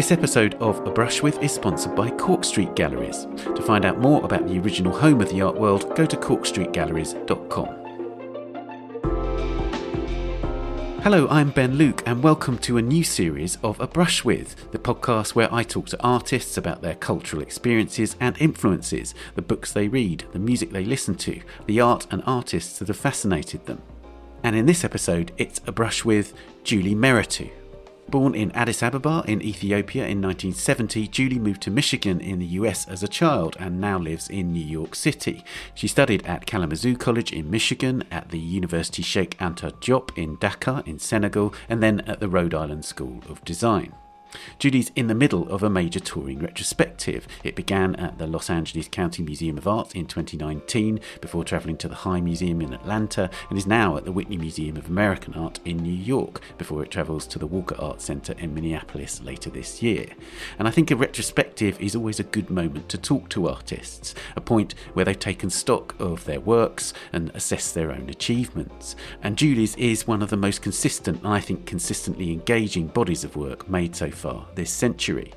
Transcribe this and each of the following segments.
This episode of A Brush With is sponsored by Cork Street Galleries. To find out more about the original home of the art world, go to corkstreetgalleries.com. Hello, I'm Ben Luke, and welcome to a new series of A Brush With, the podcast where I talk to artists about their cultural experiences and influences, the books they read, the music they listen to, the art and artists that have fascinated them. And in this episode, it's A Brush With Julie Mehretu. Born in Addis Ababa in Ethiopia in 1970, Julie moved to Michigan in the US as a child and now lives in New York City. She studied at Kalamazoo College in Michigan, at the University Sheikh Anta Diop in Dakar in Senegal, and then at the Rhode Island School of Design. Julie's in the middle of a major touring retrospective. It began at the Los Angeles County Museum of Art in 2019 before travelling to the High Museum in Atlanta and is now at the Whitney Museum of American Art in New York before it travels to the Walker Art Centre in Minneapolis later this year. And I think a retrospective is always a good moment to talk to artists, a point where they've taken stock of their works and assess their own achievements. And Julie's is one of the most consistent and I think consistently engaging bodies of work made so far this century.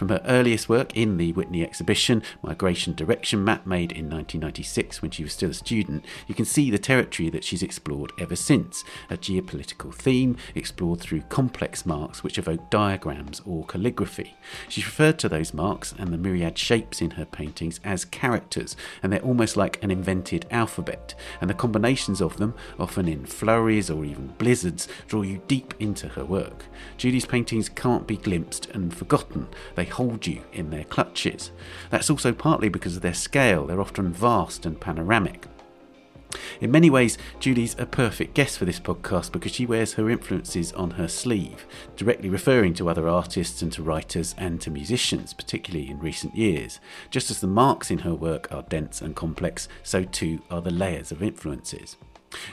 From her earliest work in the Whitney exhibition, Migration Direction Map, made in 1996 when she was still a student, you can see the territory that she's explored ever since a geopolitical theme explored through complex marks which evoke diagrams or calligraphy. She's referred to those marks and the myriad shapes in her paintings as characters, and they're almost like an invented alphabet, and the combinations of them, often in flurries or even blizzards, draw you deep into her work. Julie's paintings can't be glimpsed and forgotten. They hold you in their clutches. That's also partly because of their scale, they're often vast and panoramic. In many ways, Julie's a perfect guest for this podcast because she wears her influences on her sleeve, directly referring to other artists and to writers and to musicians, particularly in recent years. Just as the marks in her work are dense and complex, so too are the layers of influences.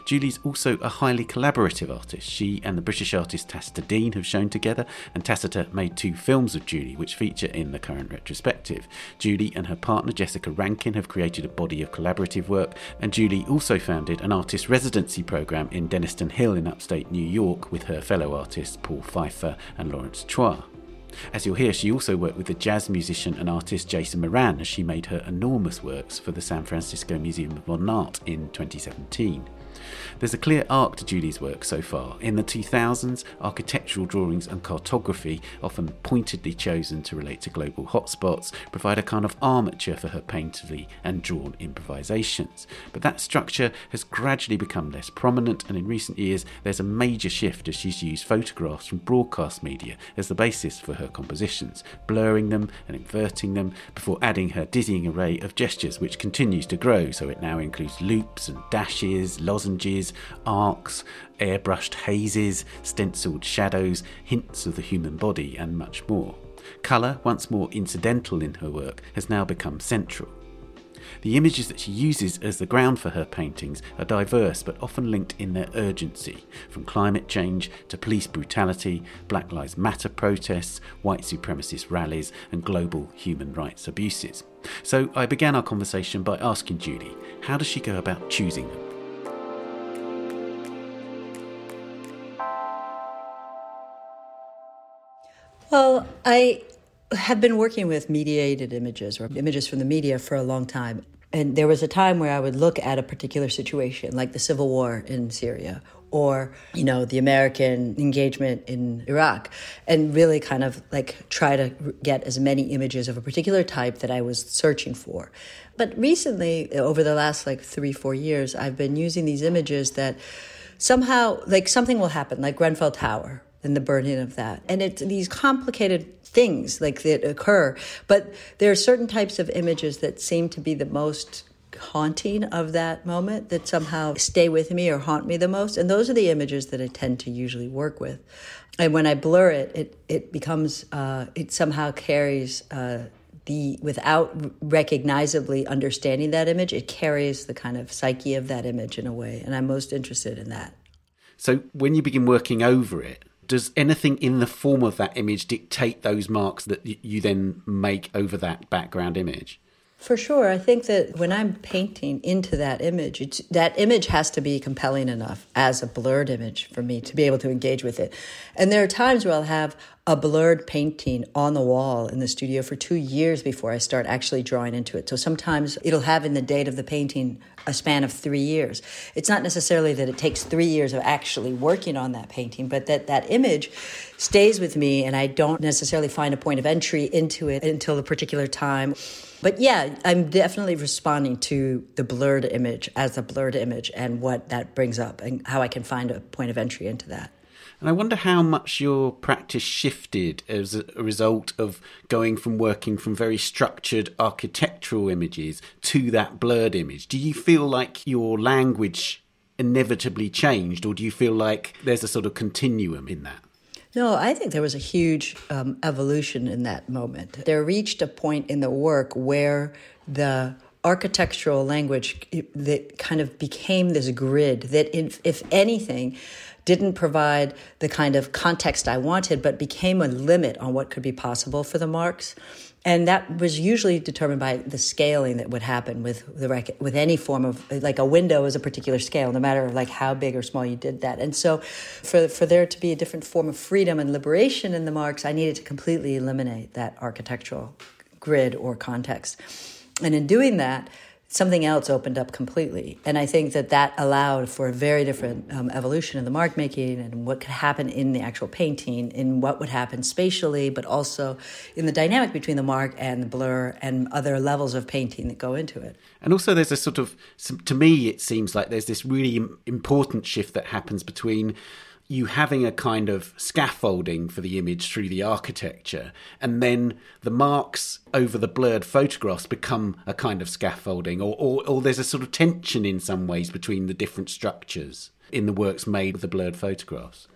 Julie's also a highly collaborative artist. She and the British artist Tacita Dean have shown together, and Tacita made two films of Julie, which feature in the current retrospective. Julie and her partner Jessica Rankin have created a body of collaborative work, and Julie also founded an artist residency program in Denniston Hill in upstate New York with her fellow artists Paul Pfeiffer and Lawrence Chua. As you'll hear, she also worked with the jazz musician and artist Jason Moran as she made her enormous works for the San Francisco Museum of Modern Art in 2017. There's a clear arc to Julie's work so far. In the 2000s, architectural drawings and cartography, often pointedly chosen to relate to global hotspots, provide a kind of armature for her painterly and drawn improvisations. But that structure has gradually become less prominent, and in recent years, there's a major shift as she's used photographs from broadcast media as the basis for her compositions, blurring them and inverting them before adding her dizzying array of gestures, which continues to grow. So it now includes loops and dashes, lozenges, arcs, airbrushed hazes, stenciled shadows, hints of the human body, and much more. Colour, once more incidental in her work, has now become central. The images that she uses as the ground for her paintings are diverse but often linked in their urgency, from climate change to police brutality, Black Lives Matter protests, white supremacist rallies, and global human rights abuses. So I began our conversation by asking Julie, how does she go about choosing them? Well, I have been working with mediated images or images from the media for a long time. And there was a time where I would look at a particular situation, like the civil war in Syria or, you know, the American engagement in Iraq, and really kind of like try to get as many images of a particular type that I was searching for. But recently, over the last like three, four years, I've been using these images that somehow, like something will happen, like Grenfell Tower, and the burden of that. And it's these complicated things like that occur. But there are certain types of images that seem to be the most haunting of that moment that somehow stay with me or haunt me the most. And those are the images that I tend to usually work with. And when I blur it, it, it becomes, uh, it somehow carries uh, the, without recognizably understanding that image, it carries the kind of psyche of that image in a way. And I'm most interested in that. So when you begin working over it, does anything in the form of that image dictate those marks that you then make over that background image? For sure. I think that when I'm painting into that image, that image has to be compelling enough as a blurred image for me to be able to engage with it. And there are times where I'll have a blurred painting on the wall in the studio for two years before I start actually drawing into it. So sometimes it'll have in the date of the painting a span of three years. It's not necessarily that it takes three years of actually working on that painting, but that that image stays with me and I don't necessarily find a point of entry into it until a particular time. But yeah, I'm definitely responding to the blurred image as a blurred image and what that brings up and how I can find a point of entry into that. And I wonder how much your practice shifted as a result of going from working from very structured architectural images to that blurred image. Do you feel like your language inevitably changed, or do you feel like there's a sort of continuum in that? No, I think there was a huge um, evolution in that moment. There reached a point in the work where the architectural language that kind of became this grid that, if, if anything, didn't provide the kind of context I wanted, but became a limit on what could be possible for the marks. And that was usually determined by the scaling that would happen with the rec- with any form of like a window is a particular scale, no matter like how big or small you did that. And so, for for there to be a different form of freedom and liberation in the marks, I needed to completely eliminate that architectural grid or context. And in doing that, something else opened up completely. And I think that that allowed for a very different um, evolution in the mark making and what could happen in the actual painting, in what would happen spatially, but also in the dynamic between the mark and the blur and other levels of painting that go into it. And also, there's a sort of, to me, it seems like there's this really important shift that happens between you having a kind of scaffolding for the image through the architecture, and then the marks over the blurred photographs become a kind of scaffolding, or, or, or there's a sort of tension in some ways between the different structures in the works made with the blurred photographs.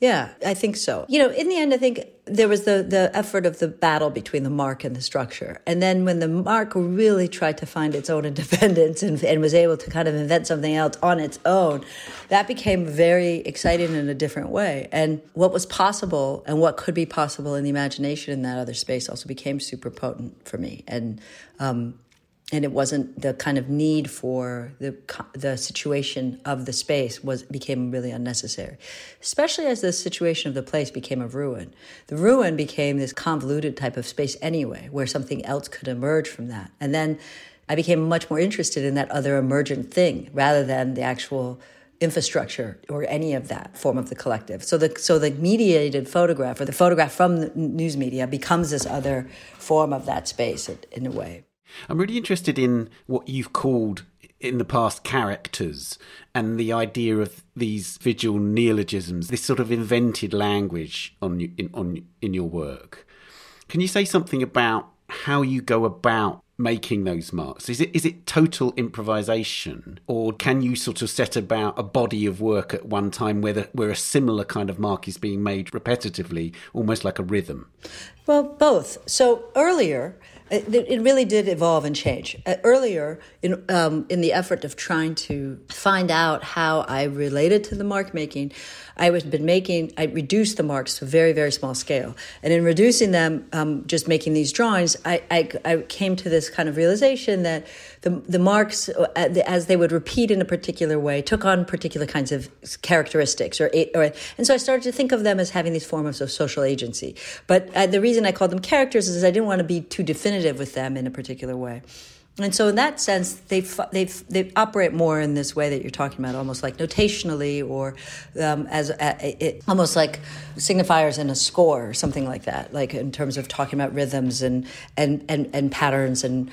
Yeah, I think so. You know, in the end, I think there was the, the effort of the battle between the mark and the structure. And then when the mark really tried to find its own independence and, and was able to kind of invent something else on its own, that became very exciting in a different way. And what was possible and what could be possible in the imagination in that other space also became super potent for me. And um, and it wasn't the kind of need for the the situation of the space was became really unnecessary. Especially as the situation of the place became a ruin. The ruin became this convoluted type of space anyway where something else could emerge from that. And then i became much more interested in that other emergent thing rather than the actual infrastructure or any of that form of the collective. So the so the mediated photograph or the photograph from the news media becomes this other form of that space in a way I'm really interested in what you've called in the past characters and the idea of these visual neologisms, this sort of invented language on in on in your work. Can you say something about how you go about making those marks? Is it is it total improvisation, or can you sort of set about a body of work at one time where the, where a similar kind of mark is being made repetitively, almost like a rhythm? Well, both. So earlier, it, it really did evolve and change. Uh, earlier, in um, in the effort of trying to find out how I related to the mark making, I had been making. I reduced the marks to very very small scale, and in reducing them, um, just making these drawings, I, I, I came to this kind of realization that the the marks, uh, as they would repeat in a particular way, took on particular kinds of characteristics, or, or and so I started to think of them as having these forms of social agency. But uh, the reason I called them characters is I didn't want to be too definitive with them in a particular way. And so, in that sense, they they they operate more in this way that you're talking about, almost like notationally, or um, as a, it, almost like signifiers in a score or something like that. Like in terms of talking about rhythms and and and, and patterns and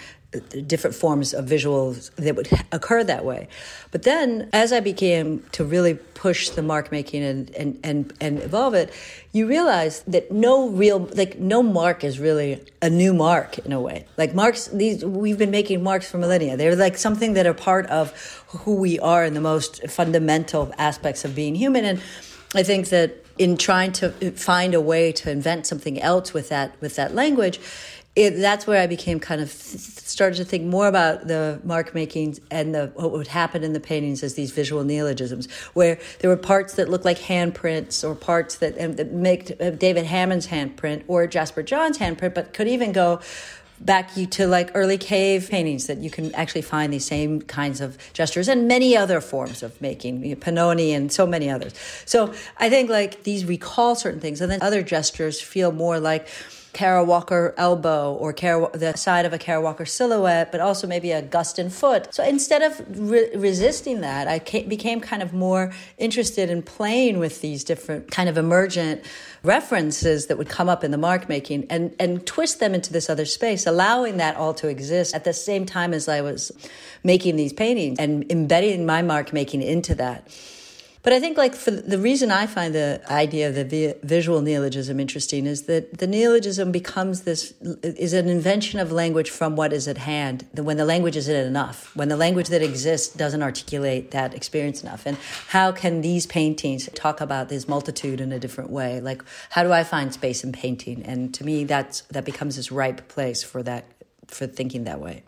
different forms of visuals that would occur that way. But then, as I began to really push the mark making and, and, and, and evolve it, you realize that no real, like, no mark is really a new mark in a way. Like, marks, these, we've been making marks for millennia. They're like something that are part of who we are in the most fundamental aspects of being human. And I think that in trying to uh, find a way to invent something else with that, with that language, it, that's where I became kind of started to think more about the mark making and the, what would happen in the paintings as these visual neologisms, where there were parts that looked like handprints or parts that, that make uh, David Hammons' handprint or Jasper Johns' handprint, but could even go back you to like early cave paintings that you can actually find these same kinds of gestures and many other forms of making, you know, and so many others. So I think like these recall certain things, and then other gestures feel more like Kara Walker elbow or the side of a Kara Walker silhouette, but also maybe a Guston foot. So instead of re- resisting that, I came, became kind of more interested in playing with these different kind of emergent references that would come up in the mark making and, and twist them into this other space, allowing that all to exist at the same time as I was making these paintings and embedding my mark making into that. But I think, like, for the reason I find the idea of the visual neologism interesting is that the neologism becomes this is an invention of language from what is at hand. When the language isn't enough, when the language that exists doesn't articulate that experience enough, and how can these paintings talk about this multitude in a different way? Like, how do I find space in painting? And to me, that's that becomes this ripe place for that for thinking that way.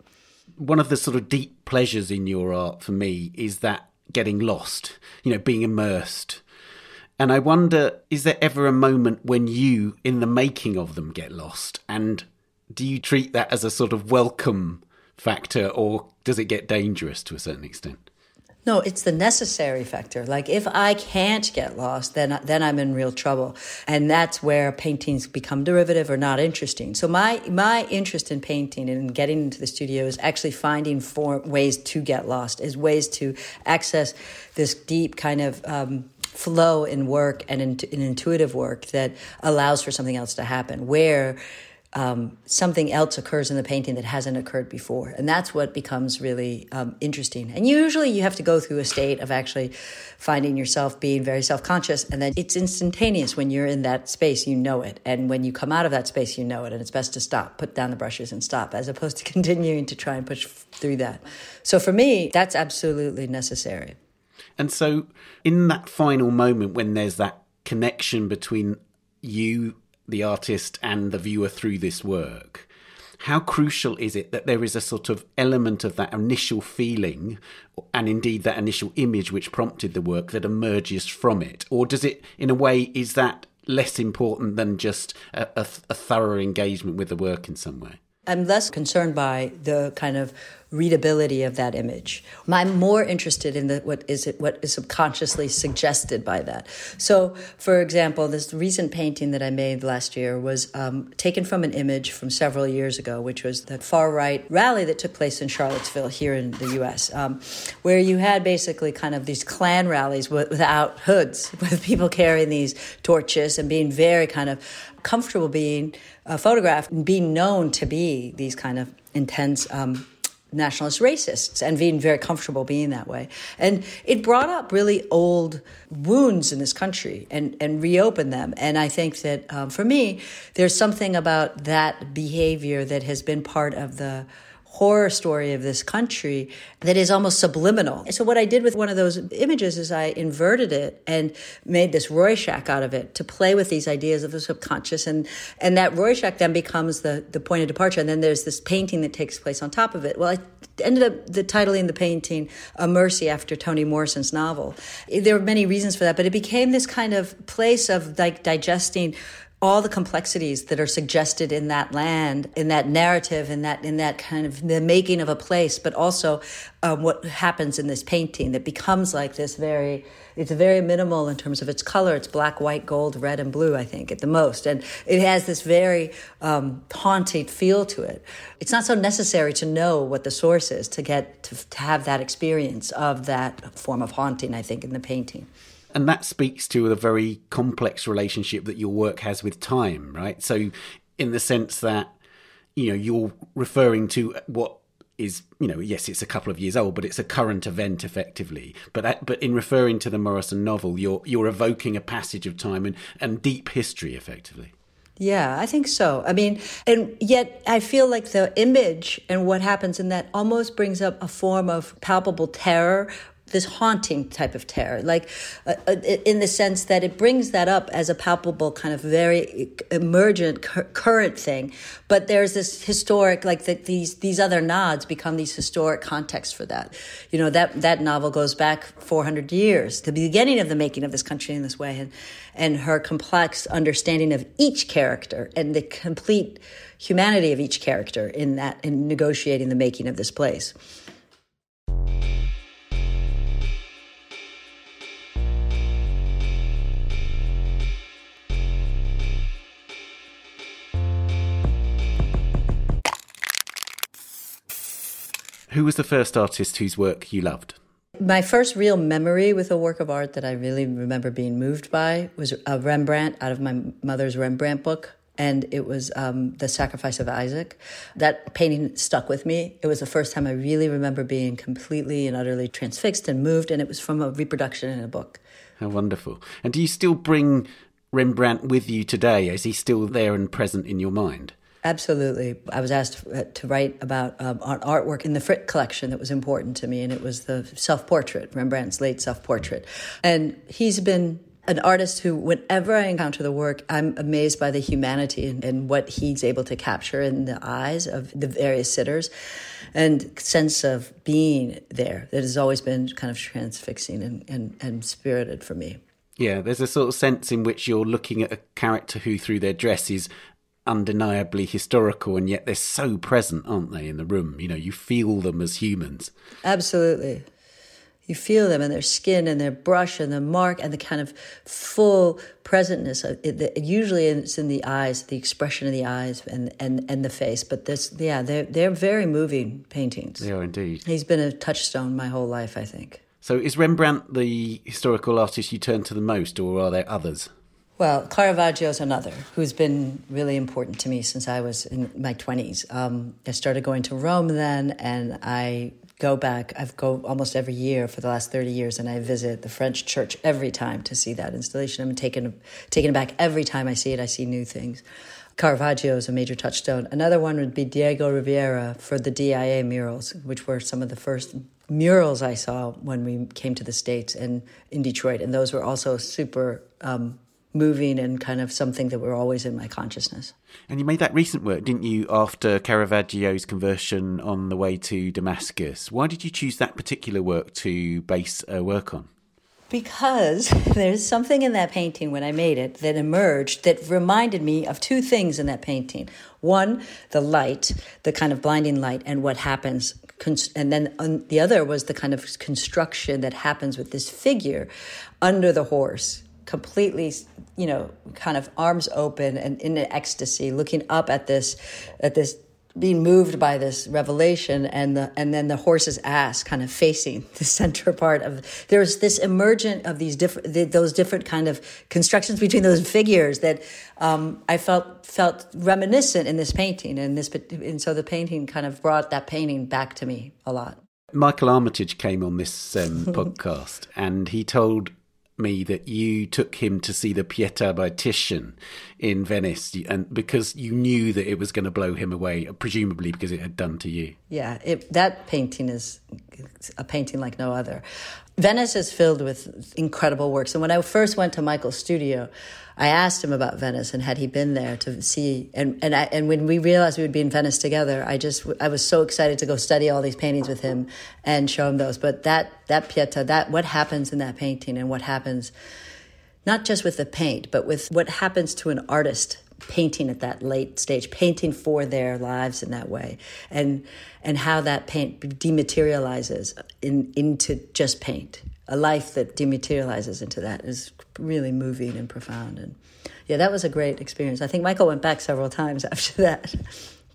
One of the sort of deep pleasures in your art for me is that getting lost, you know, being immersed. And I wonder, is there ever a moment when you, in the making of them, get lost? And do you treat that as a sort of welcome factor, or does it get dangerous to a certain extent? No, it's the necessary factor. Like if I can't get lost, then then I'm in real trouble, and that's where paintings become derivative or not interesting. So my my interest in painting and getting into the studio is actually finding ways to get lost, is ways to access this deep kind of. Um, flow in work and in, in intuitive work that allows for something else to happen where um, something else occurs in the painting that hasn't occurred before. And that's what becomes really um, interesting. And usually you have to go through a state of actually finding yourself being very self conscious. And then it's instantaneous when you're in that space, you know it. And when you come out of that space, you know it. And it's best to stop, put down the brushes and stop, as opposed to continuing to try and push through that. So for me, that's absolutely necessary. And so in that final moment when there's that connection between you the artist and the viewer through this work, how crucial is it that there is a sort of element of that initial feeling and indeed that initial image which prompted the work that emerges from it? Or does it, in a way, is that less important than just a, a, a thorough engagement with the work in some way? I'm less concerned by the kind of readability of that image. I'm more interested in the, what is it, what is subconsciously suggested by that. So, for example, this recent painting that I made last year was um, taken from an image from several years ago, which was the far right rally that took place in Charlottesville here in the U.S., um, where you had basically kind of these Klan rallies without hoods, with people carrying these torches and being very kind of comfortable being uh, photographed and being known to be these kind of intense. Um, nationalist racists and being very comfortable being that way. And it brought up really old wounds in this country and, and reopened them. And I think that um, for me, there's something about that behavior that has been part of the horror story of this country that is almost subliminal. So what I did with one of those images is I inverted it and made this Rorschach out of it to play with these ideas of the subconscious and and that Rorschach then becomes the the point of departure and then there's this painting that takes place on top of it. Well, I ended up the titling the painting "A Mercy" after Toni Morrison's novel. There were many reasons for that, but it became this kind of place of like digesting all the complexities that are suggested in that land, in that narrative, in that in that kind of the making of a place, but also um, what happens in this painting that becomes like this very. It's very minimal in terms of its color. It's black, white, gold, red, and blue. I think at the most, and it has this very um, haunted feel to it. It's not so necessary to know what the source is to get to, to have that experience of that form of haunting. I think in the painting. And that speaks to the very complex relationship that your work has with time, right? So, in the sense that, you know, you're referring to what is, you know, yes, it's a couple of years old, but it's a current event effectively. But but in referring to the Morrison novel, you're you're evoking a passage of time and, and deep history effectively. Yeah, I think so. I mean, and yet I feel like the image and what happens in that almost brings up a form of palpable terror this haunting type of terror, like uh, uh in the sense that it brings that up as a palpable kind of very emergent current thing. But there's this historic, like the, these these other nods become these historic contexts for that. You know that that novel goes back 400 years the beginning of the making of this country in this way, and and her complex understanding of each character and the complete humanity of each character in that in negotiating the making of this place. Was the first artist whose work you loved? My first real memory with a work of art that I really remember being moved by was a Rembrandt out of my mother's Rembrandt book. And it was um, The Sacrifice of Isaac. That painting stuck with me. It was the first time I really remember being completely and utterly transfixed and moved. And it was from a reproduction in a book. How wonderful. And do you still bring Rembrandt with you today? Is he still there and present in your mind? Absolutely. I was asked uh, to write about um, artwork in the Frick collection that was important to me, and it was the self portrait, Rembrandt's late self portrait. And he's been an artist who, whenever I encounter the work, I'm amazed by the humanity and, and, what he's able to capture in the eyes of the various sitters and sense of being there that has always been kind of transfixing and, and, and spirited for me. Yeah, there's a sort of sense in which you're looking at a character who, through their dress, is undeniably historical and yet they're so present aren't they in the room? You know you feel them as humans. Absolutely. You feel them in their skin and their brush and the mark and the kind of full presentness of it, usually it's in the eyes the expression of the eyes and, and, and the face but this yeah they're, they're very moving paintings. They are indeed. He's been a touchstone my whole life i think. So is rembrandt the historical artist you turn to the most or are there others well, Caravaggio's another who's been really important to me since I was in my 20s. Um, I started going to Rome then, and I go back. I've go almost every year for the last 30 years, and I visit the French church every time to see that installation. I'm taken, taken aback every time I see it. I see new things. Caravaggio is a major touchstone. Another one would be Diego Rivera for the DIA murals, which were some of the first murals I saw when we came to the States and in Detroit. And those were also super um, moving and kind of something that were always in my consciousness. And you made that recent work, didn't you, after Caravaggio's conversion on the way to Damascus? Why did you choose that particular work to base a work on? Because there's something in that painting when I made it that emerged that reminded me of two things in that painting. One, the light, the kind of blinding light, and what happens. And then the other was the kind of construction that happens with this figure under the horse completely, you know, kind of arms open and in an ecstasy, looking up at this, at this, being moved by this revelation, and the and then the horse's ass kind of facing the center part of. There's this emergent of these different, the, those different kind of constructions between those figures that um, I felt felt reminiscent in this painting, and this, and so the painting kind of brought that painting back to me a lot. Michael Armitage came on this um, podcast, and he told me that you took him to see the Pietà by Titian in Venice, and because you knew that it was going to blow him away, presumably because it had done to you. Yeah, it, that painting is a painting like no other. Venice is filled with incredible works, and when I first went to Michael's studio, I asked him about Venice and had he been there to see. And and I, and when we realized we would be in Venice together, I just I was so excited to go study all these paintings with him and show him those. But that that Pietà, that what happens in that painting and what happens, not just with the paint, but with what happens to an artist painting at that late stage, painting for their lives in that way, and and how that paint dematerializes in, into just paint a life that dematerializes into that is really moving and profound. And yeah, that was a great experience. I think Michael went back several times after that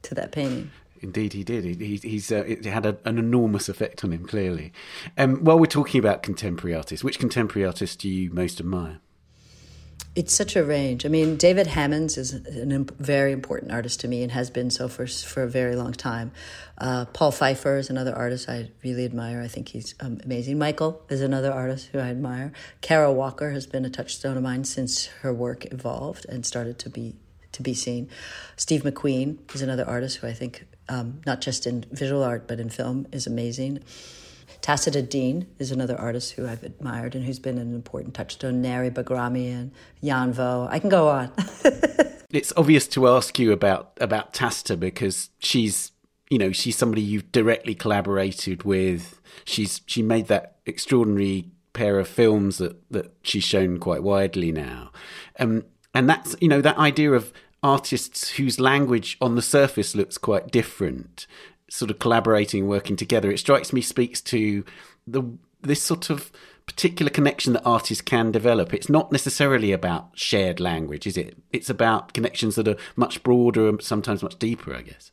to that painting. Indeed, he did. He, he's uh, it had a, an enormous effect on him. Clearly. Um, while we're talking about contemporary artists, which contemporary artists do you most admire? It's such a range. I mean, David Hammons is a imp- very important artist to me and has been so for for a very long time. Uh, Paul Pfeiffer is another artist I really admire. I think he's um, amazing. Michael is another artist who I admire. Kara Walker has been a touchstone of mine since her work evolved and started to be to be seen. Steve McQueen is another artist who I think, um, not just in visual art but in film, is amazing. Tacita Dean is another artist who I've admired and who's been an important touchstone. Nairy Baghramian, Danh Vo. I can go on. it's obvious to ask you about about Tacita because she's you know she's somebody you've directly collaborated with. She's she made that extraordinary pair of films that that she's shown quite widely now, um, and that's you know that idea of artists whose language on the surface looks quite different, sort of collaborating, working together. It strikes me speaks to the this sort of particular connection that artists can develop. It's not necessarily about shared language, is it? It's about connections that are much broader and sometimes much deeper, I guess.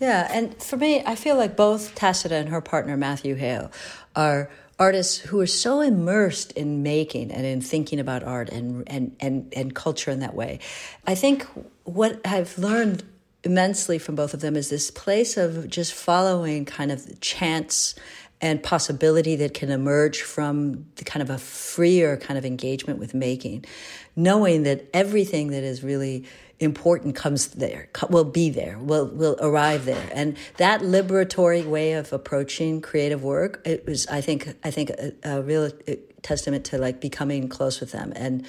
Yeah, and for me, I feel like both Tacita and her partner Mathew Hale are artists who are so immersed in making and in thinking about art and and and, and culture in that way. I think what I've learned immensely from both of them is this place of just following kind of chance and possibility that can emerge from the kind of a freer kind of engagement with making, knowing that everything that is really important comes there, will be there, will will arrive there, and that liberatory way of approaching creative work it was, I think, I think a, a real testament to like becoming close with them and.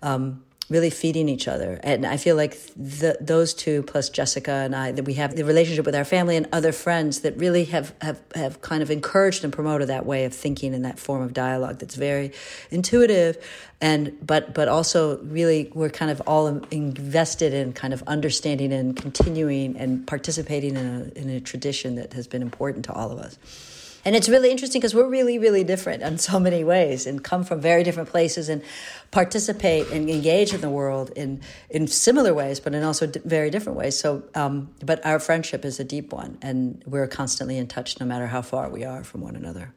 Um, really feeding each other. And I feel like the, those two, plus Jessica and I, that we have the relationship with our family and other friends that really have, have, have kind of encouraged and promoted that way of thinking and that form of dialogue that's very intuitive and but but also really we're kind of all invested in kind of understanding and continuing and participating in a, in a tradition that has been important to all of us. And it's really interesting because we're really, really different in so many ways and come from very different places and participate and engage in the world in, in similar ways, but in also d- very different ways. So, um, but our friendship is a deep one and we're constantly in touch no matter how far we are from one another.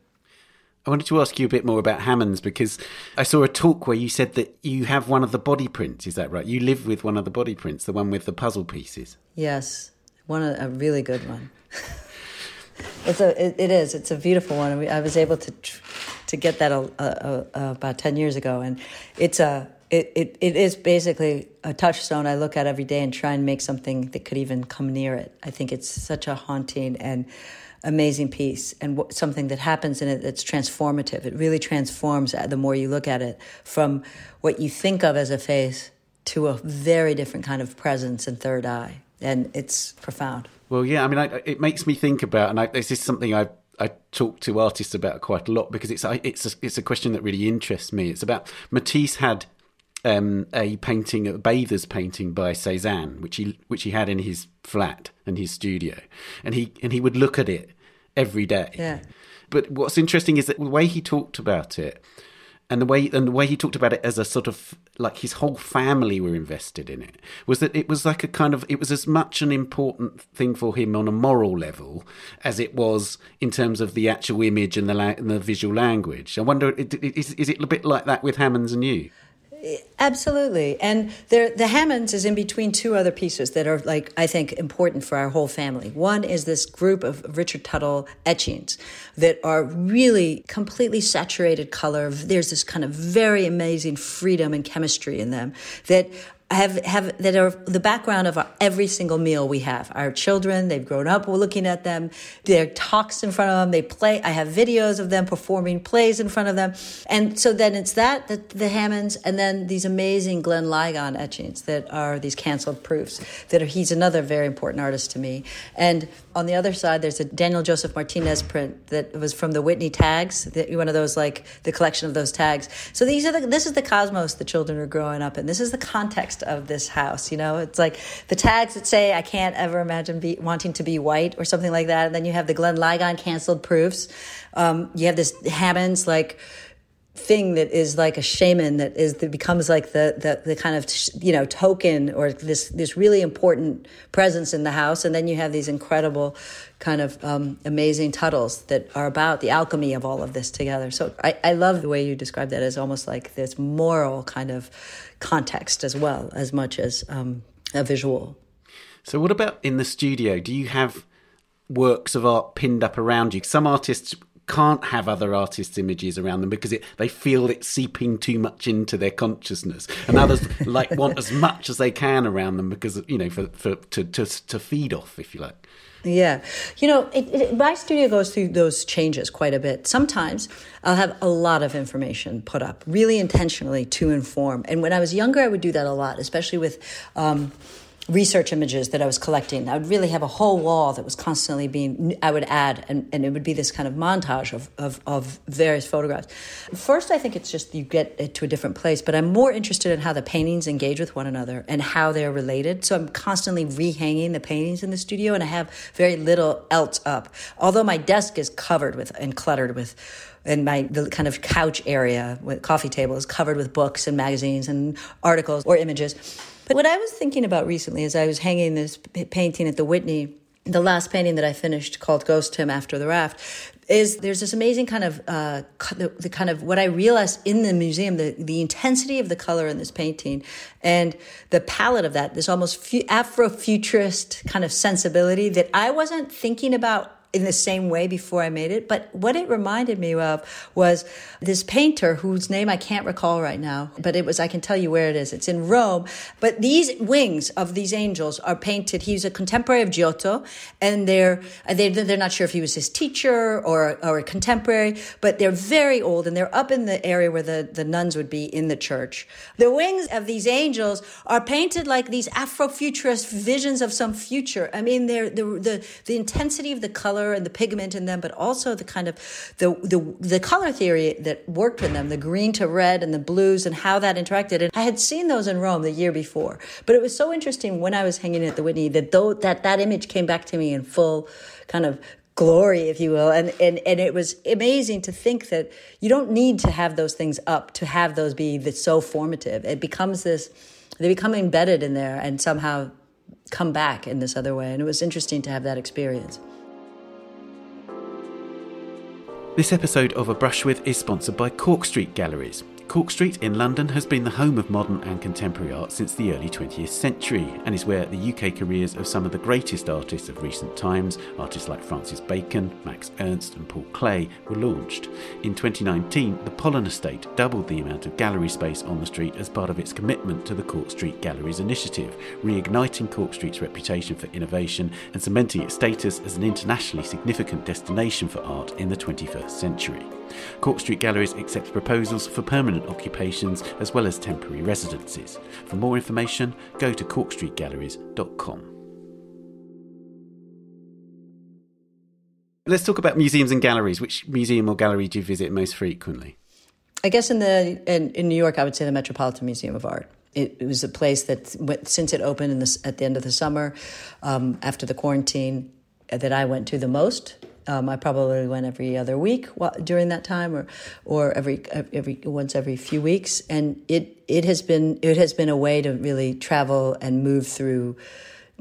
I wanted to ask you a bit more about Hammons because I saw a talk where you said that you have one of the body prints. Is that right? You live with one of the body prints, the one with the puzzle pieces. Yes, one a really good one. It's a it, it is it's a beautiful one. I was able to to get that a, a, a, about ten years ago, and it's a it, it, it is basically a touchstone I look at every day and try and make something that could even come near it. I think it's such a haunting and amazing piece and something that happens in it that's transformative. It really transforms uh, the more you look at it from what you think of as a face to a very different kind of presence and third eye. And it's profound. Well, yeah, I mean, I, it makes me think about, and I, this is something I I talk to artists about quite a lot because it's it's a, it's a question that really interests me. It's about Matisse had um, a painting, a bather's painting by Cézanne, which he which he had in his flat and his studio, and he and he would look at it every day. Yeah. But what's interesting is that the way he talked about it and the way and the way he talked about it as a sort of like his whole family were invested in it was that it was like a kind of it was as much an important thing for him on a moral level as it was in terms of the actual image and the and the visual language. I wonder is, is it a bit like that with Hammons and you? Absolutely. And the Hammons is in between two other pieces that are, like, I think important for our whole family. One is this group of Richard Tuttle etchings that are really completely saturated color. There's this kind of very amazing freedom and chemistry in them that have have that are the background of our, every single meal we have. Our children, they've grown up we're looking at them. There are talks in front of them. They play. I have videos of them performing plays in front of them, and so then it's that the, the Hammons, and then these amazing Glenn Ligon etchings that are these canceled proofs. That are, he's another very important artist to me. And on the other side, there's a Daniel Joseph Martinez print that was from the Whitney tags, one of those like the collection of those tags. So these are the, this is the cosmos the children are growing up in. This is the context of this house. You know, it's like the tags that say I can't ever imagine be, wanting to be white or something like that. And then you have the Glenn Ligon canceled proofs. Um, you have this Hammons like thing that is like a shaman that is that becomes like the, the the kind of you know token or this this really important presence in the house. And then you have these incredible kind of um, amazing tuttles that are about the alchemy of all of this together. So I, I love the way you describe that as almost like this moral kind of context as well as much as um, a visual. So what about in the studio? Do you have works of art pinned up around you? Some artists can't have other artists' images around them because it, they feel it's seeping too much into their consciousness, and others like want as much as they can around them because you know for, for to, to to feed off, if you like. Yeah. You know, it, it, my studio goes through those changes quite a bit. Sometimes I'll have a lot of information put up, really intentionally to inform. And when I was younger, I would do that a lot, especially with. Um, research images that I was collecting. I would really have a whole wall that was constantly being, I would add, and, and it would be this kind of montage of, of, of various photographs. First, I think it's just you get it to a different place, but I'm more interested in how the paintings engage with one another and how they're related. So I'm constantly rehanging the paintings in the studio, and I have very little else up. Although my desk is covered with and cluttered with and my the kind of couch area with coffee table is covered with books and magazines and articles or images but what I was thinking about recently as I was hanging this painting at the Whitney, the last painting that I finished called Ghosthymn After the Raft, is there's this amazing kind of uh, the, the, kind of what I realized in the museum the the intensity of the color in this painting and the palette of that this almost fu- Afrofuturist kind of sensibility that I wasn't thinking about in the same way before I made it. But what it reminded me of was this painter whose name I can't recall right now, but it was, I can tell you where it is. It's in Rome. But these wings of these angels are painted. He's a contemporary of Giotto, and they're, they, they're not sure if he was his teacher or, or a contemporary, but they're very old and they're up in the area where the, the nuns would be in the church. The wings of these angels are painted like these Afrofuturist visions of some future. I mean, they're, the, the, the intensity of the color color and the pigment in them, but also the kind of the the the color theory that worked in them, the green to red and the blues and how that interacted. And I had seen those in Rome the year before, but it was so interesting when I was hanging at the Whitney that though that that image came back to me in full kind of glory, if you will. And, and, and it was amazing to think that you don't need to have those things up to have those be the, so formative. It becomes this, they become embedded in there and somehow come back in this other way. And it was interesting to have that experience. This episode of A Brush With is sponsored by Cork Street Galleries. Cork Street in London has been the home of modern and contemporary art since the early 20th century and is where the UK careers of some of the greatest artists of recent times, artists like Francis Bacon, Max Ernst, and Paul Klee, were launched. In 2019, the Pollen Estate doubled the amount of gallery space on the street as part of its commitment to the Cork Street Galleries initiative, reigniting Cork Street's reputation for innovation and cementing its status as an internationally significant destination for art in the 21st century. Cork Street Galleries accepts proposals for permanent occupations as well as temporary residences. For more information, go to corkstreetgalleries.com. Let's talk about museums and galleries. Which museum or gallery do you visit most frequently? I guess in the in, in New York, I would say the Metropolitan Museum of Art. It, it was a place that, went, since it opened the, at the end of the summer, um, after the quarantine, that I went to the most. Um, I probably went every other week during that time, or or every every once every few weeks, and it it has been it has been a way to really travel and move through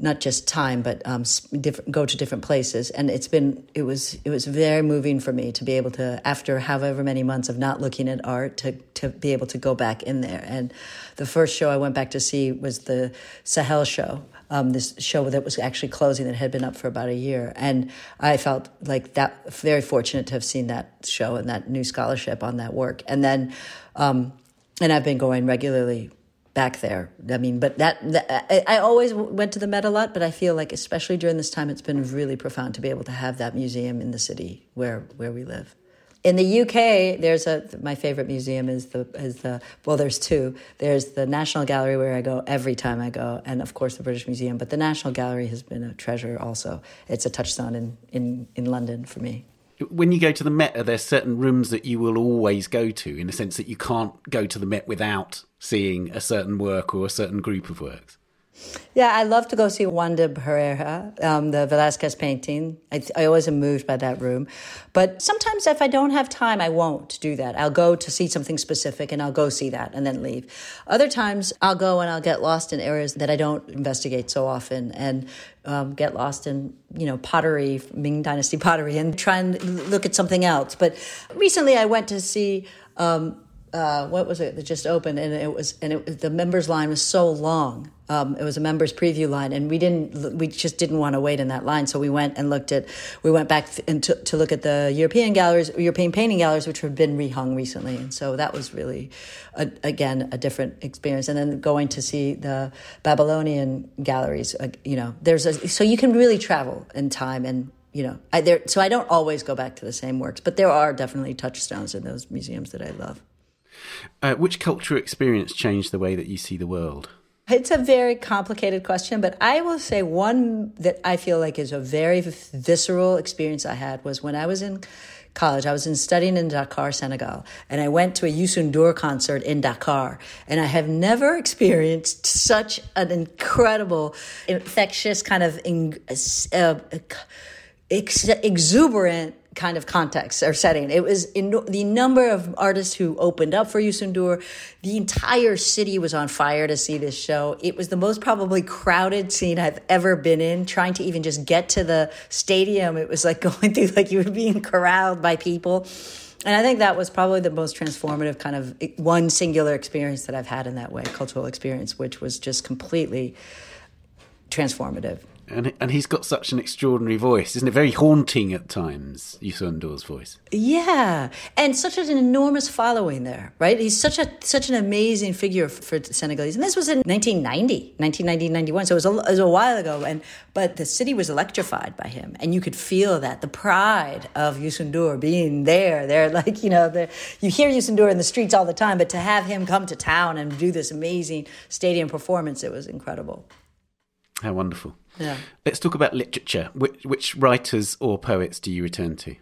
not just time, but um, different, go to different places. And it's been it was it was very moving for me to be able to after however many months of not looking at art to to be able to go back in there. And the first show I went back to see was the Sahel show, um, this show that was actually closing that had been up for about a year. And I felt like that very fortunate to have seen that show and that new scholarship on that work. And then, um, and I've been going regularly back there. I mean, but that, that, I always went to the Met a lot, but I feel like especially during this time, it's been really profound to be able to have that museum in the city where where we live. In the UK, there's a my favorite museum is the is the well, there's two. There's the National Gallery where I go every time I go, and of course the British Museum. But the National Gallery has been a treasure. Also, it's a touchstone in in in London for me when you go to the Met, are there certain rooms that you will always go to in the sense that you can't go to the Met without seeing a certain work or a certain group of works? Yeah, I love to go see Juan de Pareja, um, the Velázquez painting. I, I, always am moved by that room. But sometimes if I don't have time, I won't do that. I'll go to see something specific and I'll go see that and then leave. Other times I'll go and I'll get lost in areas that I don't investigate so often and um, get lost in, you know, pottery, Ming Dynasty pottery and try and look at something else. But recently I went to see um, uh, what was it that just opened, and it was and it, the members line was so long. Um, it was a members preview line, and we didn't we just didn't want to wait in that line, so we went and looked at we went back and to, to look at the European galleries, European painting galleries, which have been rehung recently, and so that was really a, again a different experience. And then going to see the Babylonian galleries, uh, you know, there's a so you can really travel in time and you know, I, there, so I don't always go back to the same works, but there are definitely touchstones in those museums that I love. Uh, which cultural experience changed the way that you see the world? It's a very complicated question, but I will say one that I feel like is a very visceral experience I had was when I was in college. I was in studying in Dakar, Senegal, and I went to a Youssou concert in Dakar, and I have never experienced such an incredible, infectious kind of uh, ex- exuberant kind of context or setting. It was in the number of artists who opened up for Youssou N'Dour. The entire city was on fire to see this show. It was the most probably crowded scene I've ever been in. Trying to even just get to the stadium, it was like going through like you were being corralled by people. And I think that was probably the most transformative kind of eh, one singular experience that I've had in that way, cultural experience, which was just completely transformative and and he's got such an extraordinary voice, isn't it? Very haunting at times, Youssou N'Dour's voice. Yeah, and such an enormous following there, right? He's such a such an amazing figure for, for Senegalese, and this was in 1990, 1990, 91, so it was, a, it was a while ago. And but the city was electrified by him, and you could feel that the pride of Youssou N'Dour being there. There, like you know, you hear Youssou N'Dour in the streets all the time, but to have him come to town and do this amazing stadium performance, it was incredible. How wonderful. Yeah. Let's talk about literature. Which, which writers or poets do you return to?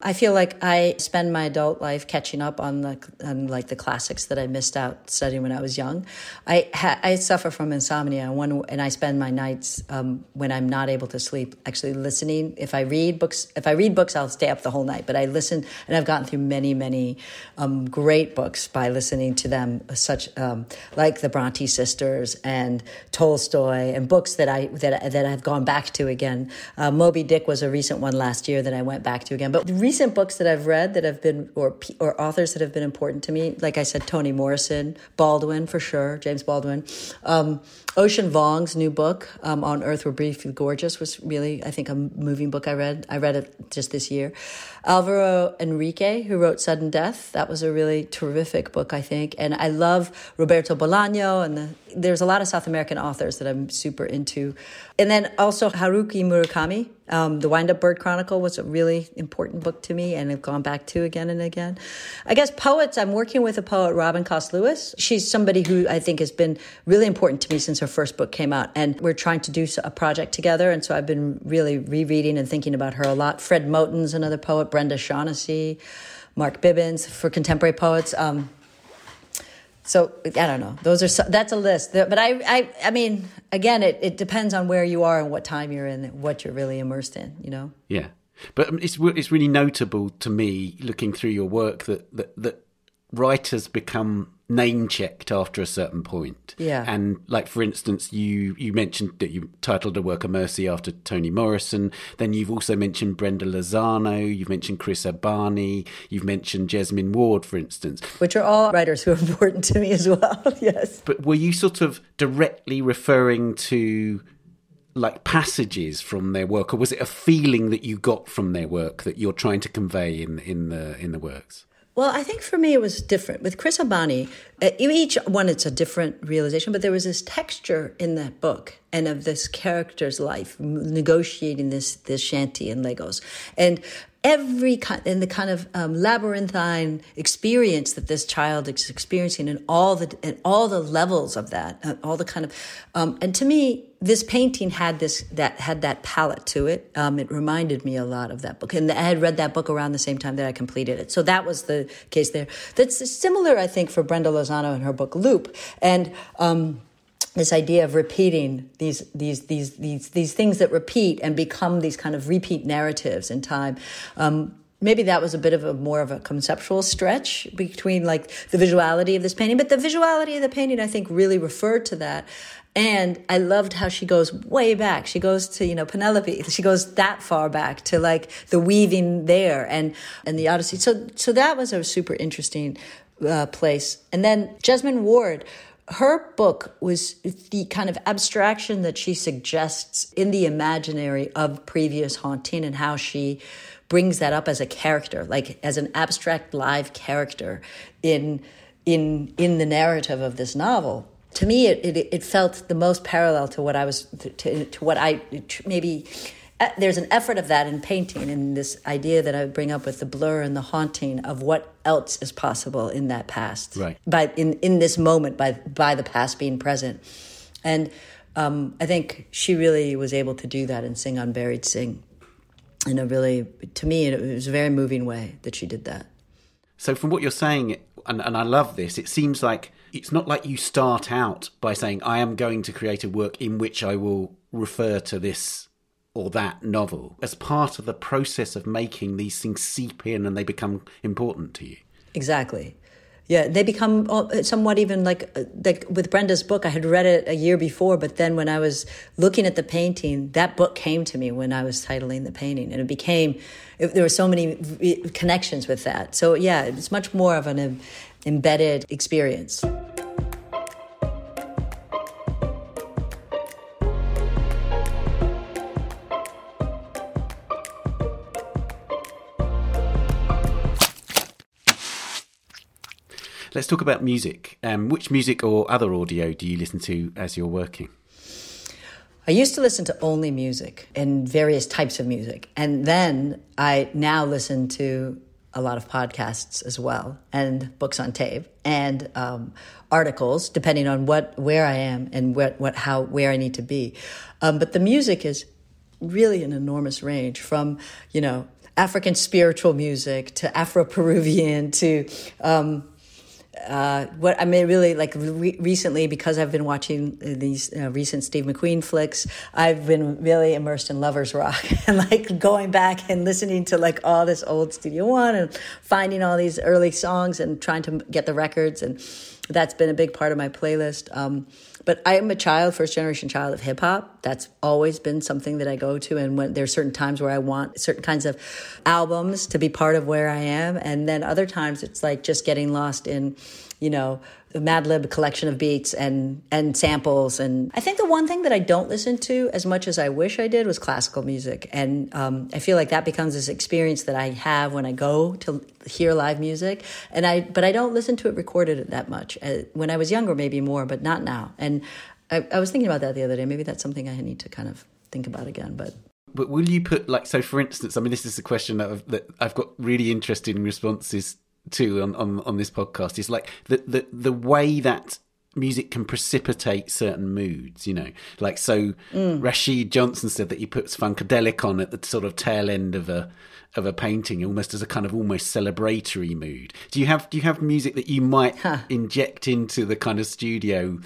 I feel like I spend my adult life catching up on the on like the classics that I missed out studying when I was young. I ha- I suffer from insomnia, and one and I spend my nights um, when I'm not able to sleep actually listening. If I read books, if I read books, I'll stay up the whole night. But I listen, and I've gotten through many many um, great books by listening to them, such um, like the Bronte sisters and Tolstoy, and books that I that that I've gone back to again. Uh, Moby Dick was a recent one last year that I went back to again, but recent books that I've read that have been, or or authors that have been important to me, like I said, Toni Morrison, Baldwin for sure, James Baldwin. Um, Ocean Vuong's new book, um, On Earth We're Briefly Gorgeous, was really, I think, a moving book I read. I read it just this year. Alvaro Enrigue, who wrote Sudden Death, that was a really terrific book, I think. And I love Roberto Bolaño, and the, there's a lot of South American authors that I'm super into. And then also Haruki Murakami, um, The Wind Up Bird Chronicle was a really important book to me, and I've gone back to again and again. I guess poets, I'm working with a poet, Robin Coste Lewis. She's somebody who I think has been really important to me since her first book came out. And we're trying to do a project together. And so I've been really rereading and thinking about her a lot. Fred Moten's another poet, Brenda Shaughnessy, Mark Bibbins for contemporary poets. Um, so I don't know. Those are so, that's a list. But I, I, I mean, again, it, it depends on where you are and what time you're in, what you're really immersed in. You know. Yeah, but um, it's it's really notable to me looking through your work that that that writers become name checked after a certain point. Yeah. And like for instance, you you mentioned that you titled a work of mercy after Toni Morrison. Then you've also mentioned Brenda Lozano. You've mentioned Chris Abani. You've mentioned Jesmyn Ward, for instance, which are all writers who are important to me as well. yes. But were you sort of directly referring to? like passages from their work or was it a feeling that you got from their work that you're trying to convey in in the in the works well, I think for me it was different. With Chris Abani, uh, each one it's a different realization, but there was this texture in that book and of this character's life negotiating this this shanty in Lagos. And every kind in the kind of um, labyrinthine experience that this child is experiencing and all the and all the levels of that uh, all the kind of um, and to me this painting had this that had that palette to it. Um, it reminded me a lot of that book. And i had read that book around the same time that i completed it. So that was the case there. That's similar i think for brenda lozano in her book loop. And um, this idea of repeating these these these these these things that repeat and become these kind of repeat narratives in time. Um, maybe that was a bit of a more of a conceptual stretch between like the visuality of this painting, but the visuality of the painting I think really referred to that. And I loved how she goes way back. She goes to, you know, Penelope. She goes that far back to like the weaving there and and the Odyssey. So so that was a super interesting uh, place. And then Jesmyn Ward, her book was the kind of abstraction that she suggests in the imaginary of previous haunting and how she brings that up as a character, like as an abstract live character in in in the narrative of this novel. To me, it, it, it felt the most parallel to what I was to, to what I maybe there's an effort of that in painting and this idea that I would bring up with the blur and the haunting of what else is possible in that past. Right. By in, in this moment by by the past being present. And um, I think she really was able to do that and sing Unburied Sing in a really to me it was a very moving way that she did that. So from what you're saying and, and I love this, it seems like it's not like you start out by saying, I am going to create a work in which I will refer to this or that novel as part of the process of making these things seep in and they become important to you. Exactly. Yeah, they become uh, somewhat even like uh, like with Brenda's book. I had read it a year before, but then when I was looking at the painting, that book came to me when I was titling the painting, and it became it, there were so many connections with that. So yeah, it's much more of an embedded experience. Let's talk about music. Um, which music or other audio do you listen to as you're working? I used to listen to only music and various types of music. And then I now listen to a lot of podcasts as well and books on tape and um, articles depending on what where I am and what, what how where I need to be. Um, but the music is really an enormous range from you know African spiritual music to Afro Peruvian to um, uh, what I mean, really, like re- recently, because I've been watching these uh, recent Steve McQueen flicks, I've been really immersed in lovers rock and like going back and listening to like all this old Studio One and finding all these early songs and trying to get the records, and that's been a big part of my playlist. Um, but I am a child, first generation child of hip hop. That's always been something that I go to. And when there's certain times where I want certain kinds of albums to be part of where I am. And then other times it's like just getting lost in, you know, Madlib collection of beats and and samples. And I think the one thing that I don't listen to as much as I wish I did was classical music. And um, I feel like that becomes this experience that I have when I go to hear live music. And I but I don't listen to it recorded that much. Uh, when I was younger, maybe more, but not now. And I, I was thinking about that the other day. Maybe that's something I need to kind of think about again. But but will you put like so? For instance, I mean, this is a question that I've, that I've got really interesting responses too on, on, on this podcast is like the, the the way that music can precipitate certain moods, you know. Like so mm. Rashid Johnson said that he puts Funkadelic on at the sort of tail end of a of a painting almost as a kind of almost celebratory mood. Do you have do you have music that you might huh. inject into the kind of studio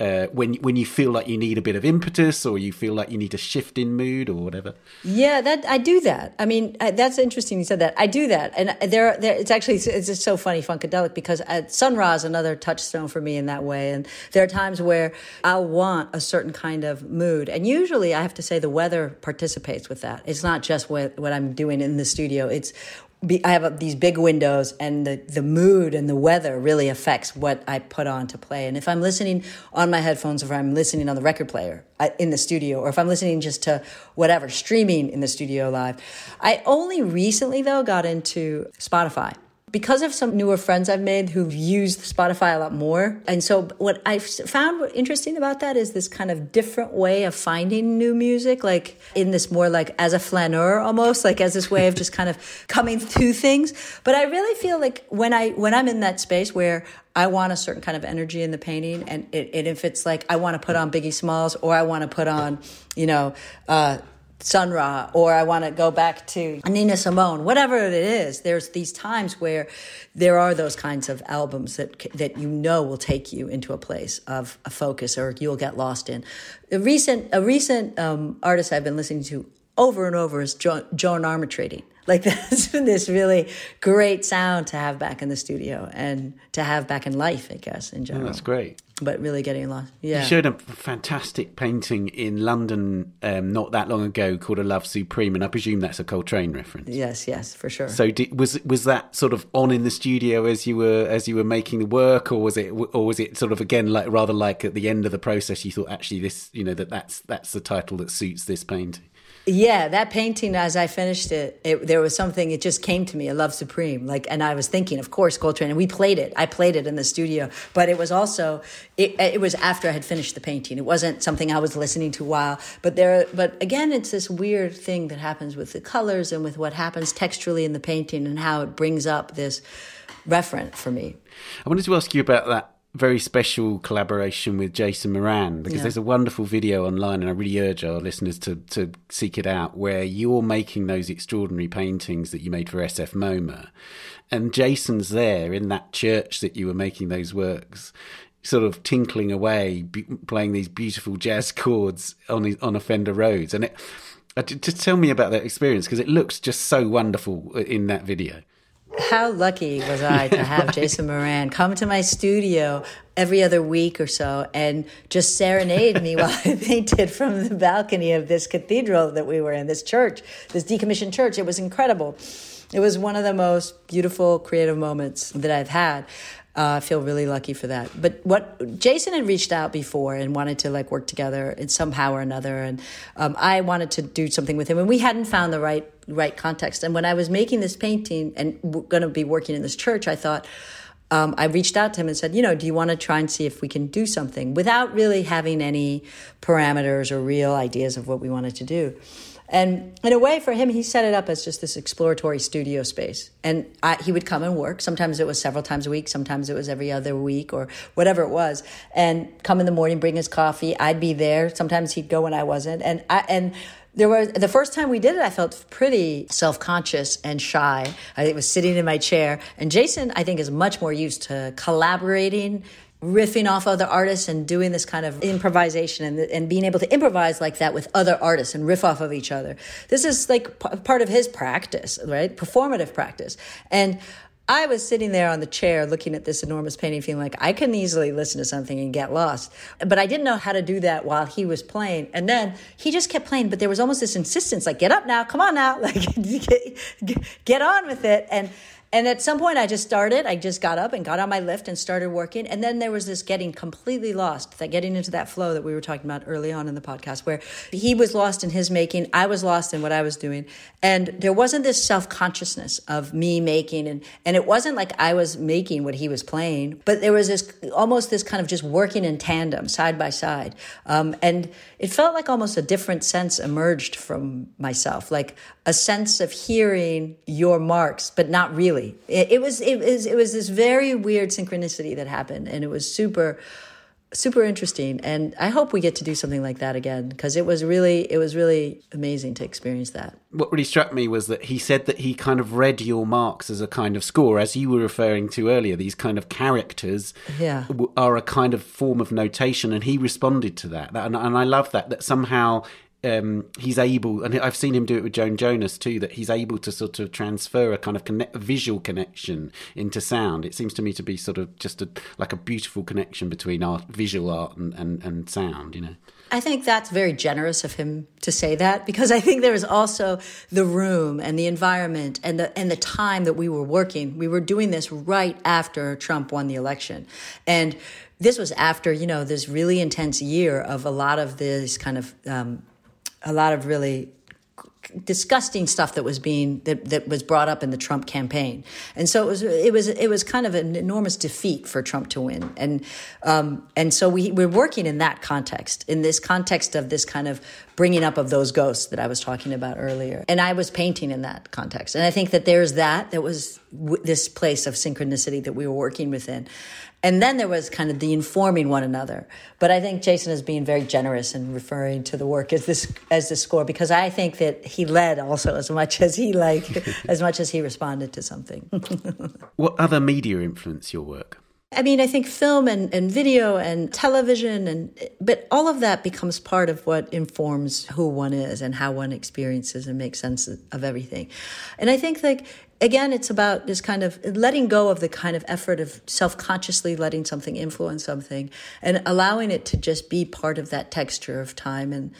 uh, when when you feel like you need a bit of impetus or you feel like you need a shift in mood or whatever. Yeah, that I do that. I mean, that's interesting. You said that. I do that, and there, there. It's actually it's just so funny, funkadelic, because at Sun Ra is another touchstone for me in that way. And there are times where I'll want a certain kind of mood, and usually I have to say the weather participates with that. It's not just what what I'm doing in the studio. It's be, I have these big windows, and the, the mood and the weather really affects what I put on to play. And if I'm listening on my headphones, or if I'm listening on the record player uh, in the studio, or if I'm listening just to whatever, streaming in the studio live. I only recently, though, got into Spotify because of some newer friends I've made who've used Spotify a lot more. And so what I've found interesting about that is this kind of different way of finding new music, like in this more like as a flaneur almost, like as this way of just kind of coming to things. But I really feel like when I when I'm in that space where I want a certain kind of energy in the painting, and, it, and if it's like I want to put on Biggie Smalls or I want to put on, you know, uh, Sun Ra or I want to go back to Nina Simone, whatever it is. There's these times where there are those kinds of albums that that you know will take you into a place of a focus or you'll get lost in. A recent a recent um, artist I've been listening to over and over is jo- Joan Armatrading. Like that's been this really great sound to have back in the studio and to have back in life, I guess, in general. that's great. But really getting lost. Yeah. You showed a fantastic painting in London um, not that long ago called "A Love Supreme," and I presume that's a Coltrane reference. Yes, yes, for sure. So did, was was that sort of on in the studio as you were as you were making the work, or was it or was it sort of again like rather like at the end of the process you thought actually this you know that that's that's the title that suits this painting? Yeah, that painting as I finished it, it, there was something. It just came to me, a love supreme. Like, and I was thinking, of course, Coltrane. And we played it. I played it in the studio, but it was also it, it was after I had finished the painting. It wasn't something I was listening to while. But there, but again, it's this weird thing that happens with the colors and with what happens texturally in the painting and how it brings up this referent for me. I wanted to ask you about that very special collaboration with Jason Moran because yeah. there's a wonderful video online, and I really urge our listeners to to seek it out, where you're making those extraordinary paintings that you made for SF MoMA, and Jason's there in that church that you were making those works. Sort of tinkling away, playing these beautiful jazz chords on on a Fender Rhodes, and it. Uh, just tell me about that experience because it looks just so wonderful uh, in that video. How lucky was I to have Jason Moran come to my studio every other week or so and just serenade me while I painted from the balcony of this cathedral that we were in, this church, this decommissioned church. It was incredible. It was one of the most beautiful creative moments that I've had. Uh, I feel really lucky for that. But what Jason had reached out before and wanted to like work together in somehow or another, and um, I wanted to do something with him, and we hadn't found the right right context. And when I was making this painting and going to be working in this church, I thought. Um, I reached out to him and said, you know, do you want to try and see if we can do something without really having any parameters or real ideas of what we wanted to do? And in a way, for him, he set it up as just this exploratory studio space. And I, he would come and work. Sometimes it was several times a week. Sometimes it was every other week or whatever it was. And come in the morning, bring his coffee. I'd be there. Sometimes he'd go when I wasn't. And I, and there was the first time we did it, I felt pretty self conscious and shy. I was sitting in my chair. And Jason, I think, is much more used to collaborating riffing off other artists and doing this kind of improvisation and, and being able to improvise like that with other artists and riff off of each other. This is like p- part of his practice, right? Performative practice. And I was sitting there on the chair looking at this enormous painting, feeling like I can easily listen to something and get lost. But I didn't know how to do that while he was playing. And then he just kept playing, but there was almost this insistence like, get up now, come on now, like, get, get on with it. And and at some point, I just started. I just got up and got on my lift and started working. And then there was this getting completely lost, that getting into that flow that we were talking about early on in the podcast, where he was lost in his making, I was lost in what I was doing. And there wasn't this self consciousness of me making. And, and it wasn't like I was making what he was playing, but there was this almost this kind of just working in tandem, side by side. Um, and it felt like almost a different sense emerged from myself, like a sense of hearing your marks, but not really. It, it, was it was it was this very weird synchronicity that happened, and it was super super interesting and i hope we get to do something like that again because it was really it was really amazing to experience that. What really struck me was that he said that he kind of read your marks as a kind of score as you were referring to earlier. These kind of characters yeah. are a kind of form of notation and he responded to that, and, and i love that that somehow um, he's able, and I've seen him do it with Joan Jonas too, that he's able to sort of transfer a kind of connect, visual connection into sound. It seems to me to be sort of just a, like a beautiful connection between art, visual art, and, and, and sound, you know. I think that's very generous of him to say that because I think there is also the room and the environment and the and the time that we were working. We were doing this right after Trump won the election. And this was after, you know, this really intense year of a lot of this kind of um, a lot of really disgusting stuff that was being that, that was brought up in the Trump campaign, and so it was it was it was kind of an enormous defeat for Trump to win, and um, and so we we're working in that context, in this context of this kind of bringing up of those ghosts that I was talking about earlier, and I was painting in that context, and I think that there's that that was w- this place of synchronicity that we were working within, and then there was kind of the informing one another. But I think Jason is being very generous in referring to the work as this as the score because I think that he led also as much as he like as much as he responded to something. what other media influence your work? I mean, I think film and, and video and television and but all of that becomes part of what informs who one is and how one experiences and makes sense of everything. And I think like again, it's about this kind of letting go of the kind of effort of self consciously letting something influence something and allowing it to just be part of that texture of time and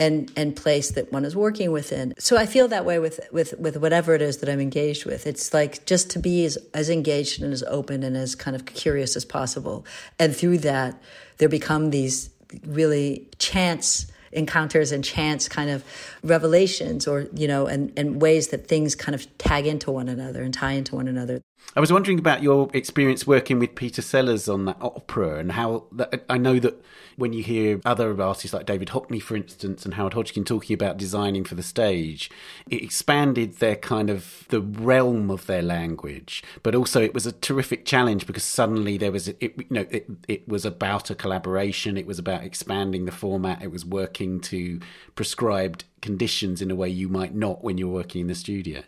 and and place that one is working within. So I feel that way with with with whatever it is that I'm engaged with. It's like just to be as as engaged and as open and as kind of curious as possible. And through that, there become these really chance encounters and chance kind of revelations or you know and, and ways that things kind of tag into one another and tie into one another I was wondering about your experience working with Peter Sellars on that opera and how that, I know that when you hear other artists like David Hockney, for instance, and Howard Hodgkin talking about designing for the stage, it expanded their kind of the realm of their language, but also it was a terrific challenge because suddenly there was, it, you know, it, it was about a collaboration, it was about expanding the format, it was working to prescribed conditions in a way you might not when you're working in the studio.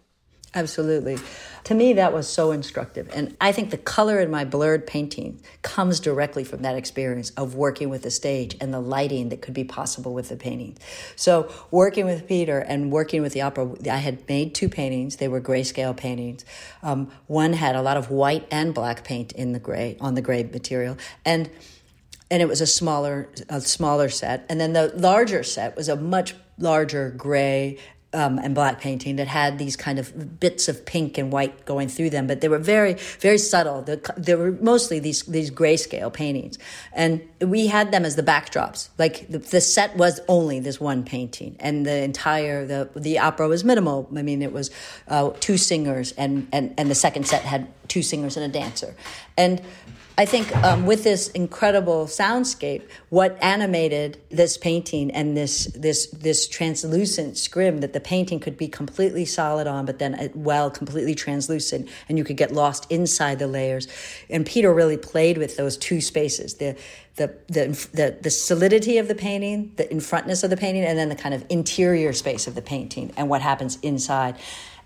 Absolutely. To me, that was so instructive. And I think the color in my blurred painting comes directly from that experience of working with the stage and the lighting that could be possible with the painting. So, working with Peter and working with the opera, I had made two paintings. They were grayscale paintings. Um, one had a lot of white and black paint in the gray, on the gray material. And and it was a smaller a smaller set and then the larger set was a much larger gray um, and black painting that had these kind of bits of pink and white going through them, but they were very, very subtle. They were mostly these these grayscale paintings, and we had them as the backdrops. Like the, the, set was only this one painting, and the entire the the opera was minimal. I mean, it was uh, two singers, and and and the second set had two singers and a dancer, and I think um, with this incredible soundscape, what animated this painting and this this this translucent scrim that the painting could be completely solid on, but then uh, well completely translucent, and you could get lost inside the layers. And Peter really played with those two spaces the the the the, the solidity of the painting, the in frontness of the painting, and then the kind of interior space of the painting and what happens inside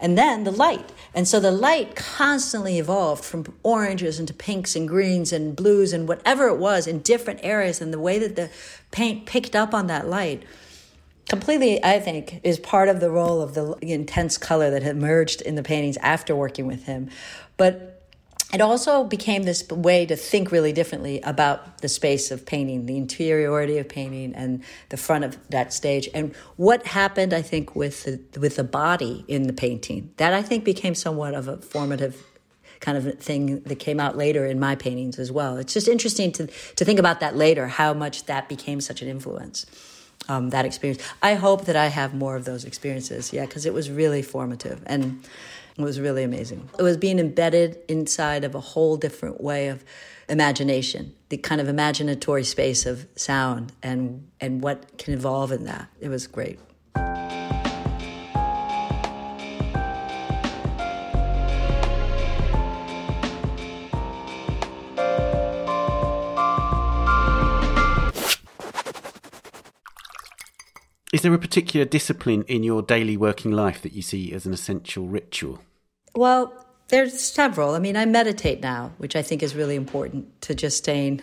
and then the light. And so the light constantly evolved from oranges into pinks and greens and blues and whatever it was in different areas. And the way that the paint picked up on that light completely, I think, is part of the role of the intense color that emerged in the paintings after working with him. But it also became this way to think really differently about the space of painting, the interiority of painting, and the front of that stage. And what happened, I think, with the, with the body in the painting, that I think became somewhat of a formative kind of thing that came out later in my paintings as well. It's just interesting to to think about that later, how much that became such an influence. Um, that experience. I hope that I have more of those experiences. Yeah, because it was really formative and it was really amazing. It was being embedded inside of a whole different way of imagination, the kind of imaginatory space of sound and and what can evolve in that. It was great. Is there a particular discipline in your daily working life that you see as an essential ritual? Well, there's several. I mean, I meditate now, which I think is really important to just staying.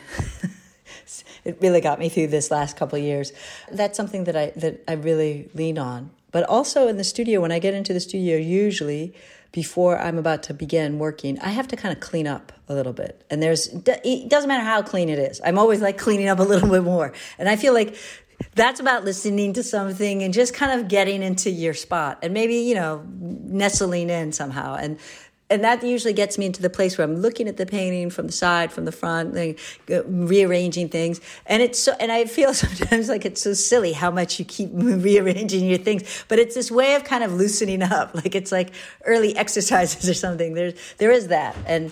it really got me through this last couple years. That's something that I that I really lean on. But also in the studio, when I get into the studio, usually before I'm about to begin working, I have to kind of clean up a little bit. And there's, it doesn't matter how clean it is. I'm always like cleaning up a little bit more. And I feel like that's about listening to something and just kind of getting into your spot and maybe you know nestling in somehow and and that usually gets me into the place where I'm looking at the painting from the side, from the front, like, uh, rearranging things. And it's so, and I feel sometimes like it's so silly how much you keep rearranging your things, but it's this way of kind of loosening up. Like it's like early exercises or something. There's, there is that. And,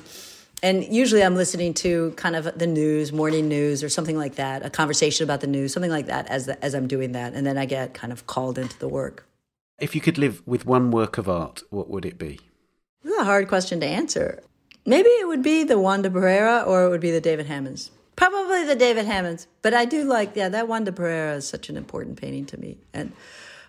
and usually I'm listening to kind of the news, morning news, or something like that, a conversation about the news, something like that, as the, as I'm doing that, and then I get kind of called into the work. If you could live with one work of art, what would it be? This is a hard question to answer. Maybe it would be the Juan de Pareja, or it would be the David Hammons. Probably the David Hammons, but I do like yeah that Juan de Pareja is such an important painting to me, and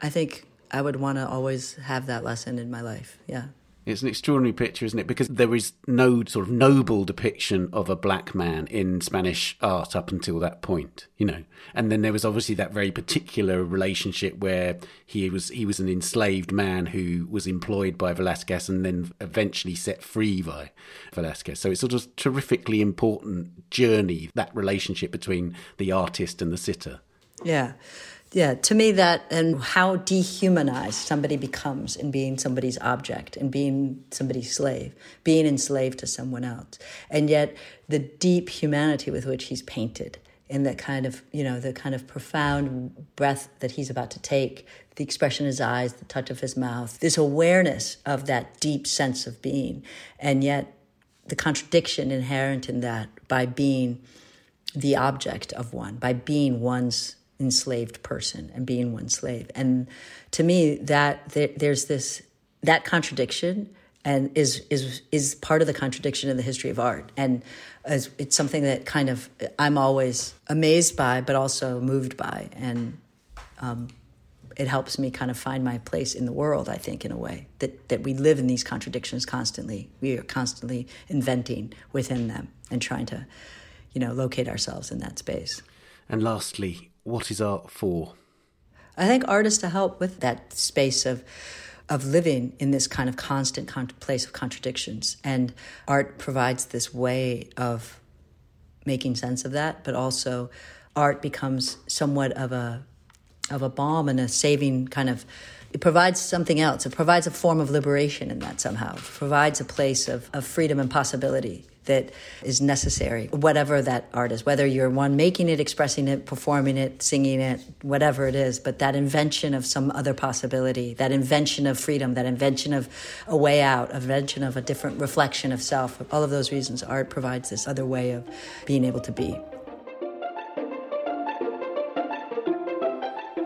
I think I would want to always have that lesson in my life. Yeah. It's an extraordinary picture, isn't it? Because there is no sort of noble depiction of a black man in Spanish art up until that point, you know. And then there was obviously that very particular relationship where he was he was an enslaved man who was employed by Velasquez and then eventually set free by Velasquez. So it's sort of terrifically important journey that relationship between the artist and the sitter. Yeah yeah, to me, that and how dehumanized somebody becomes in being somebody's object and being somebody's slave, being enslaved to someone else. And yet, the deep humanity with which he's painted in that kind of, you know, the kind of profound breath that he's about to take, the expression in his eyes, the touch of his mouth, this awareness of that deep sense of being. And yet, the contradiction inherent in that by being the object of one, by being one's enslaved person and being one slave. And to me, that there's this that contradiction and is is is part of the contradiction in the history of art. And as, it's something that kind of i'm always amazed by but also moved by. And um, it helps me kind of find my place in the world i think in a way that that we live in these contradictions constantly. We are constantly inventing within them and trying to you know locate ourselves in that space. And lastly what is art for? I think art is to help with that space of of living in this kind of constant con- place of contradictions, and art provides this way of making sense of that. But also, art becomes somewhat of a of a balm and a saving kind of. It provides something else. It provides a form of liberation in that somehow. It provides a place of, of freedom and possibility that is necessary, whatever that art is, whether you're one making it, expressing it, performing it, singing it, whatever it is, but that invention of some other possibility, that invention of freedom, that invention of a way out, a invention of a different reflection of self, all of those reasons, art provides this other way of being able to be.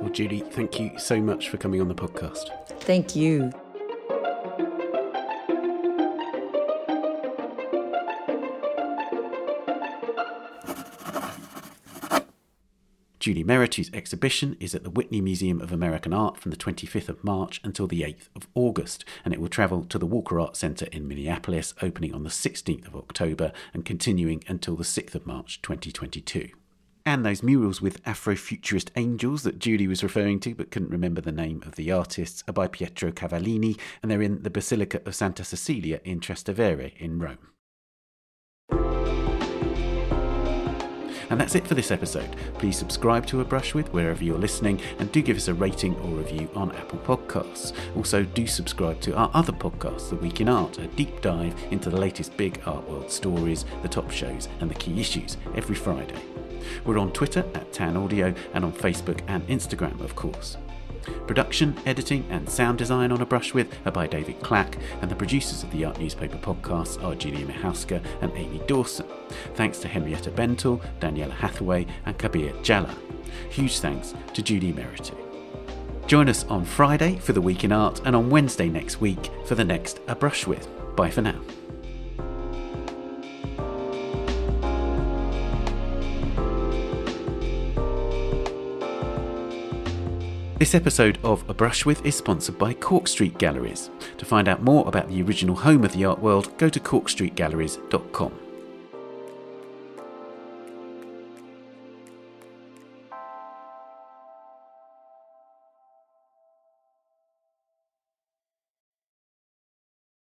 Well, Julie, thank you so much for coming on the podcast. Thank you. Julie Mehretu's exhibition is at the Whitney Museum of American Art from the 25th of March until the 8th of August, and it will travel to the Walker Art Centre in Minneapolis, opening on the 16th of October and continuing until the 6th of March 2022. And those murals with Afrofuturist angels that Julie was referring to but couldn't remember the name of the artists are by Pietro Cavallini and they're in the Basilica of Santa Cecilia in Trastevere in Rome. And that's it for this episode. Please subscribe to A Brush With wherever you're listening and do give us a rating or review on Apple Podcasts. Also, do subscribe to our other podcast, The Week in Art, a deep dive into the latest big art world stories, the top shows, and the key issues every Friday. We're on Twitter at Tan Audio and on Facebook and Instagram, of course. Production, editing, and sound design on A Brush With are by David Clack, and the producers of the Art Newspaper podcasts are Julia Michalska and Amy Dawson. Thanks to Henrietta Bentel, Daniela Hathaway, and Kabir Jhala. Huge thanks to Julie Mehretu. Join us on Friday for the Week in Art and on Wednesday next week for the next A Brush With. Bye for now. This episode of A Brush With is sponsored by Cork Street Galleries. To find out more about the original home of the art world, go to corkstreetgalleries.com.